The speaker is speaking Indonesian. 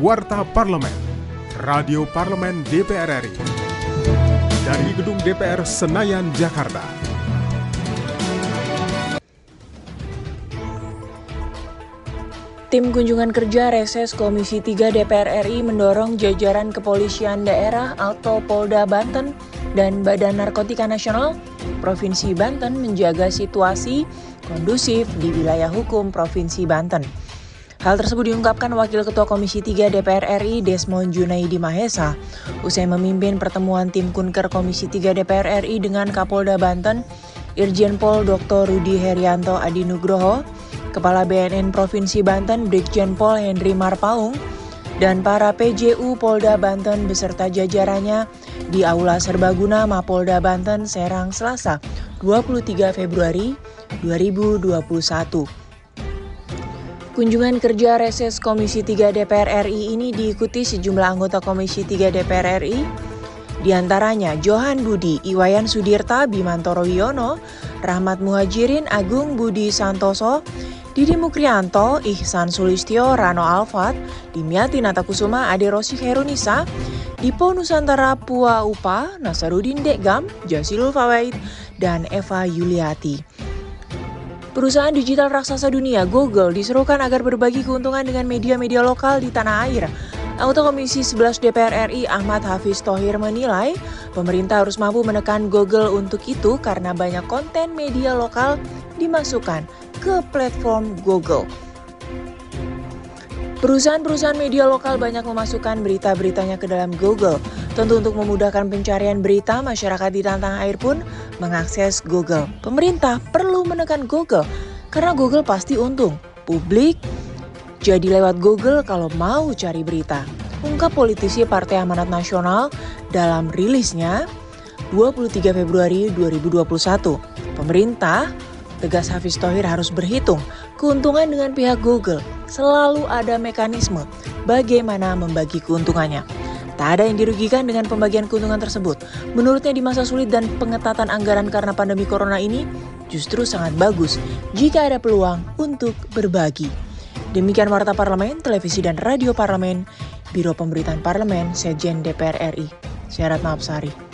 Warta Parlemen, Radio Parlemen DPR RI. Dari Gedung DPR Senayan, Jakarta. Tim kunjungan kerja reses Komisi 3 DPR RI mendorong jajaran kepolisian daerah atau Polda Banten dan Badan Narkotika Nasional Provinsi Banten menjaga situasi kondusif di wilayah hukum Provinsi Banten. Hal tersebut diungkapkan Wakil Ketua Komisi 3 DPR RI Desmond Junaidi Mahesa usai memimpin pertemuan tim Kunker Komisi 3 DPR RI dengan Kapolda Banten Irjen Pol Dr. Rudi Herianto Adi Nugroho Kepala BNN Provinsi Banten Brigjen Pol Henry Marpaung, dan para PJU Polda Banten beserta jajarannya di Aula Serbaguna Mapolda Banten Serang Selasa 23 Februari 2021. Kunjungan kerja reses Komisi 3 DPR RI ini diikuti sejumlah anggota Komisi 3 DPR RI, di antaranya Johan Budi, Iwayan Sudirta, Bimantoro Wiono, Rahmat Muhajirin, Agung Budi Santoso, Didi Mukrianto, Ihsan Sulistyo, Rano Alfat, Dimiati Natakusuma, Ade Rosi Herunisa, Dipo Nusantara Pua Upa, Nasarudin Dekgam, Jasilul Fawaid, dan Eva Yuliati. Perusahaan digital raksasa dunia Google diserukan agar berbagi keuntungan dengan media-media lokal di tanah air. Anggota Komisi 11 DPR RI Ahmad Hafiz Tohir menilai pemerintah harus mampu menekan Google untuk itu karena banyak konten media lokal dimasukkan ke platform Google. Perusahaan-perusahaan media lokal banyak memasukkan berita-beritanya ke dalam Google. Tentu untuk memudahkan pencarian berita, masyarakat di tanah air pun mengakses Google. Pemerintah perlu menekan Google karena Google pasti untung. Publik jadi lewat Google kalau mau cari berita. Ungkap politisi Partai Amanat Nasional dalam rilisnya 23 Februari 2021. Pemerintah Tegas Hafiz Tohir harus berhitung keuntungan dengan pihak Google. Selalu ada mekanisme bagaimana membagi keuntungannya. Tak ada yang dirugikan dengan pembagian keuntungan tersebut. Menurutnya di masa sulit dan pengetatan anggaran karena pandemi corona ini justru sangat bagus jika ada peluang untuk berbagi. Demikian Warta Parlemen, Televisi dan Radio Parlemen, Biro Pemberitaan Parlemen, Sejen DPR RI. Saya Ratna Apsari.